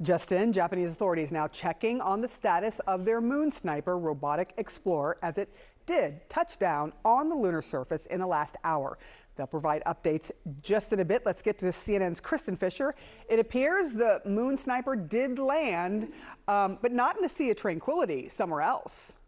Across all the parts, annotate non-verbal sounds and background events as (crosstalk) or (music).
Just in, Japanese authorities now checking on the status of their Moon Sniper robotic explorer as it did touch down on the lunar surface in the last hour. They'll provide updates just in a bit. Let's get to CNN's Kristin Fisher. It appears the Moon Sniper did land, um, but not in the Sea of Tranquility, somewhere else.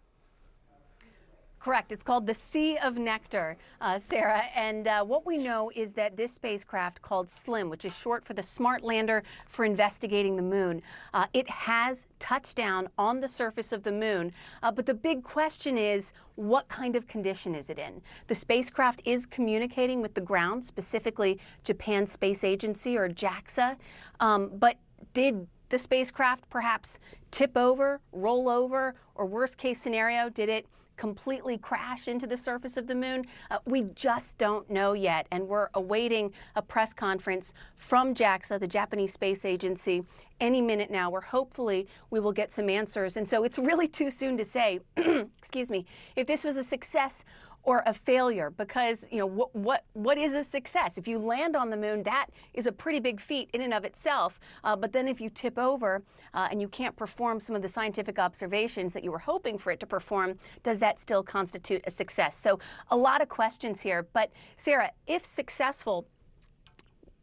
Correct. It's called the Sea of Nectar, uh, Sarah. And uh, what we know is that this spacecraft called SLIM, which is short for the Smart Lander for Investigating the Moon, uh, it has touched down on the surface of the moon. Uh, but the big question is, what kind of condition is it in? The spacecraft is communicating with the ground, specifically Japan Space Agency or JAXA. Um, but did the spacecraft perhaps tip over, roll over, or worst case scenario, did it completely crash into the surface of the moon? Uh, we just don't know yet, and we're awaiting a press conference from JAXA, the Japanese Space Agency, any minute now, where hopefully we will get some answers. And so it's really too soon to say, (clears throat) excuse me, if this was a success or a failure because you know what what what is a success? If you land on the moon that is a pretty big feat in and of itself. Uh, but then if you tip over uh, and you can't perform some of the scientific observations that you were hoping for it to perform does that still constitute a success? So a lot of questions here. But sarah if successful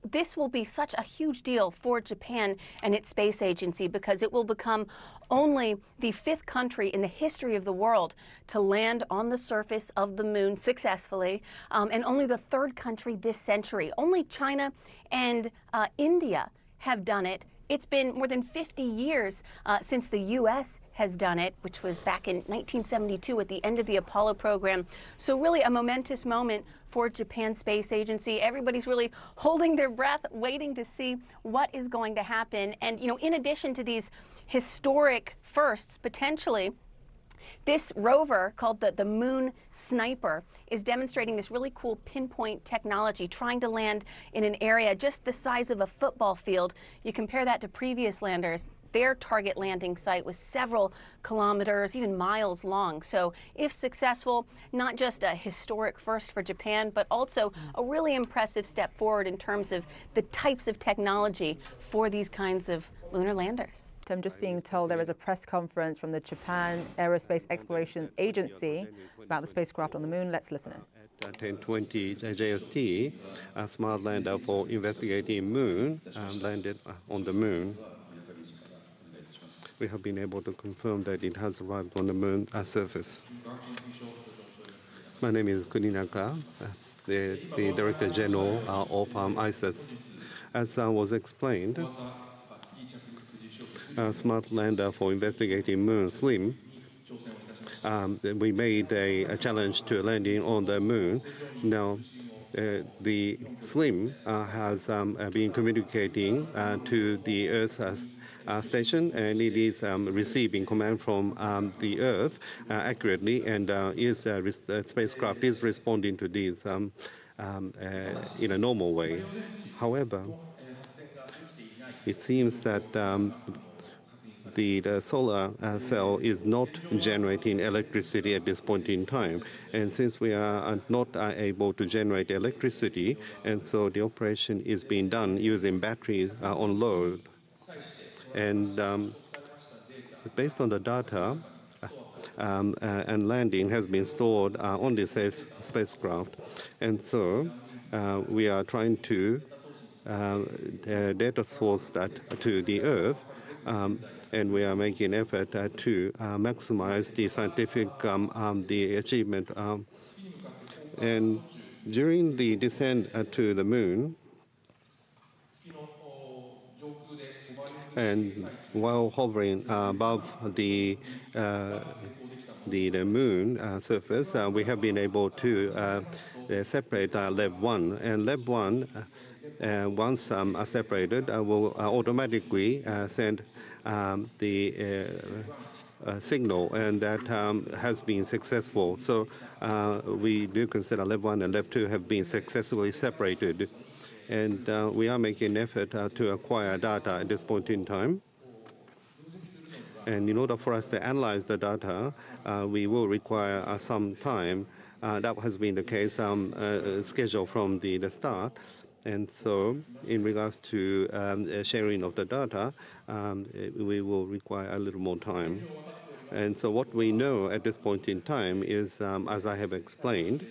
this will be such a huge deal for Japan and its space agency because it will become only the fifth country in the history of the world to land on the surface of the moon successfully, um, and only the third country this century. Only China and uh, India have done it it's been more than 50 years uh, since the U.S. has done it, which was back in 1972 at the end of the Apollo program. So, really, a momentous moment for Japan Space Agency. Everybody's really holding their breath, waiting to see what is going to happen. And, you know, in addition to these historic firsts, potentially, this rover called the, the Moon Sniper is demonstrating this really cool pinpoint technology, trying to land in an area just the size of a football field. You compare that to previous landers, their target landing site was several kilometers, even miles long. So, if successful, not just a historic first for Japan, but also a really impressive step forward in terms of the types of technology for these kinds of lunar landers. I'm just being told there is a press conference from the Japan Aerospace Exploration Agency about the spacecraft on the moon. Let's listen in. At 1020 JST, a smart lander for investigating moon uh, landed uh, on the moon. We have been able to confirm that it has arrived on the moon uh, surface. My name is Kuninaka, uh, the, the Director General uh, of um, ISAS. As uh, was explained, uh, smart lander for investigating moon SLIM. Um, we made a, a, challenge to landing on the moon. Now, uh, the SLIM uh, has um, uh, been communicating uh, to the Earth uh, station, and it is um, receiving command from um, the Earth accurately, and is spacecraft is responding to these um, um, in a normal way. However, it seems that the, the solar uh, cell is not generating electricity at this point in time. And since we are uh, not uh, able to generate electricity, and so the operation is being done using batteries on load. And um, based on the data, um, uh, and landing has been stored uh, on this spacecraft. And so uh, we are trying to data source that to the Earth um, and we are making effort uh, to uh, maximize the scientific um, um, the achievement. Um, and during the descent uh, to the moon, and while hovering above the the, the moon uh, surface, uh, we have been able to uh, separate LEV 1. And LEV 1, once um, separated, will automatically send um, the uh, uh, signal, and that um, has been successful. So uh, we do consider LEV 1 and LEV 2 have been successfully separated. And we are making an effort to acquire data at this point in time. And in order for us to analyze the data, uh, we will require uh, some time. Uh, that has been the case um, scheduled from the, the start. And so, in regards to um, uh, sharing of the data, um, uh, we will require a little more time. And so, what we know at this point in time is, um, as I have explained,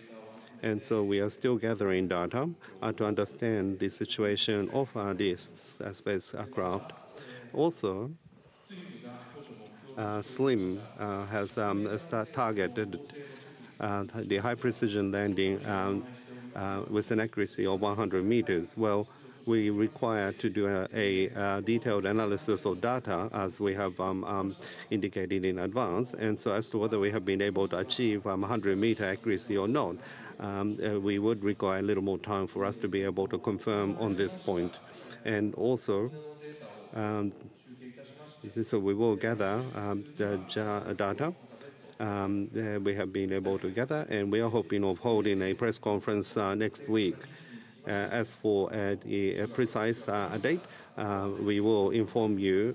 and so we are still gathering data uh, to understand the situation of uh, this uh, spacecraft. Also, uh, SLIM uh, has um, targeted the high precision landing um, uh, with an accuracy of 100 meters. Well, we require to do a, a, a, detailed analysis of data as we have um, um, indicated in advance. And so as to whether we have been able to achieve um, 100 meter accuracy or not, um, uh, we would require a little more time for us to be able to confirm on this point. And also, um, so we will gather um, the data we have been able to gather, and we are hoping of holding a press conference uh, next week. Uh, as for uh, a precise uh, date, uh, we will inform you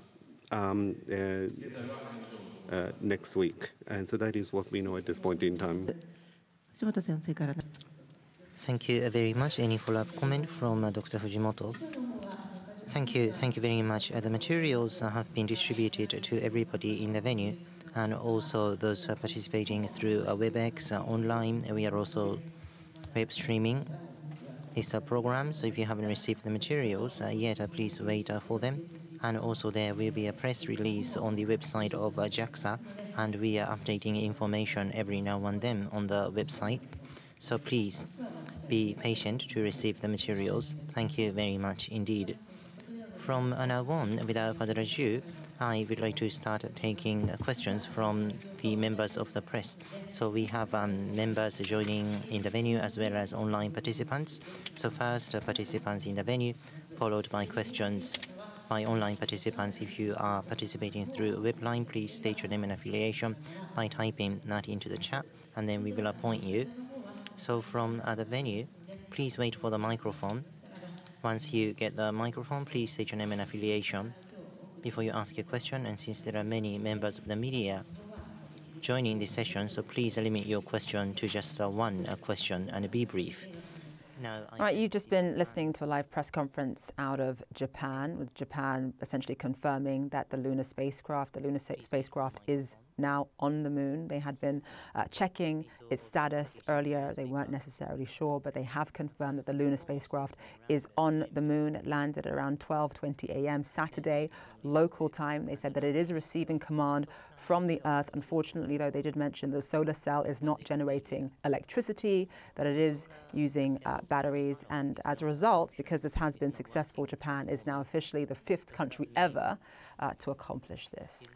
um, uh, next week. And so that is what we know at this point in time. Thank you very much. Any follow-up comment from Dr. Fujimoto? Thank you. Thank you very much. the materials have been distributed to everybody in the venue and also those who are participating through uh, WebEx uh, online. We are also web streaming this uh, program. So if you haven't received the materials yet, please wait for them. And also there will be a press release on the website of JAXA, and we are updating information every now and then on the website. So please be patient to receive the materials. Thank you very much indeed. From now on, without further ado, I would like to start taking questions from the members of the press. So we have um, members joining in the venue as well as online participants. So first, uh, participants in the venue, followed by questions by online participants. If you are participating through web line, please state your name and affiliation by typing that into the chat, and then we will appoint you. So from uh, the venue, please wait for the microphone. Once you get the microphone, please state your name and affiliation before you ask a question. And since there are many members of the media joining this session, so please limit your question to just one question and be brief. Now, All right, you've just been listening to a live press conference out of Japan, with Japan essentially confirming that the lunar spacecraft, the lunar spacecraft, is now on the moon. They had been uh, checking its status earlier. They weren't necessarily sure, but they have confirmed that the lunar spacecraft is on the moon. It landed around 12:20 a.m. Saturday local time. They said that it is receiving command from the Earth. Unfortunately, though, they did mention the solar cell is not generating electricity, that it is using uh, batteries, and as a result, because this has been successful, Japan is now officially the fifth country ever uh, to accomplish this.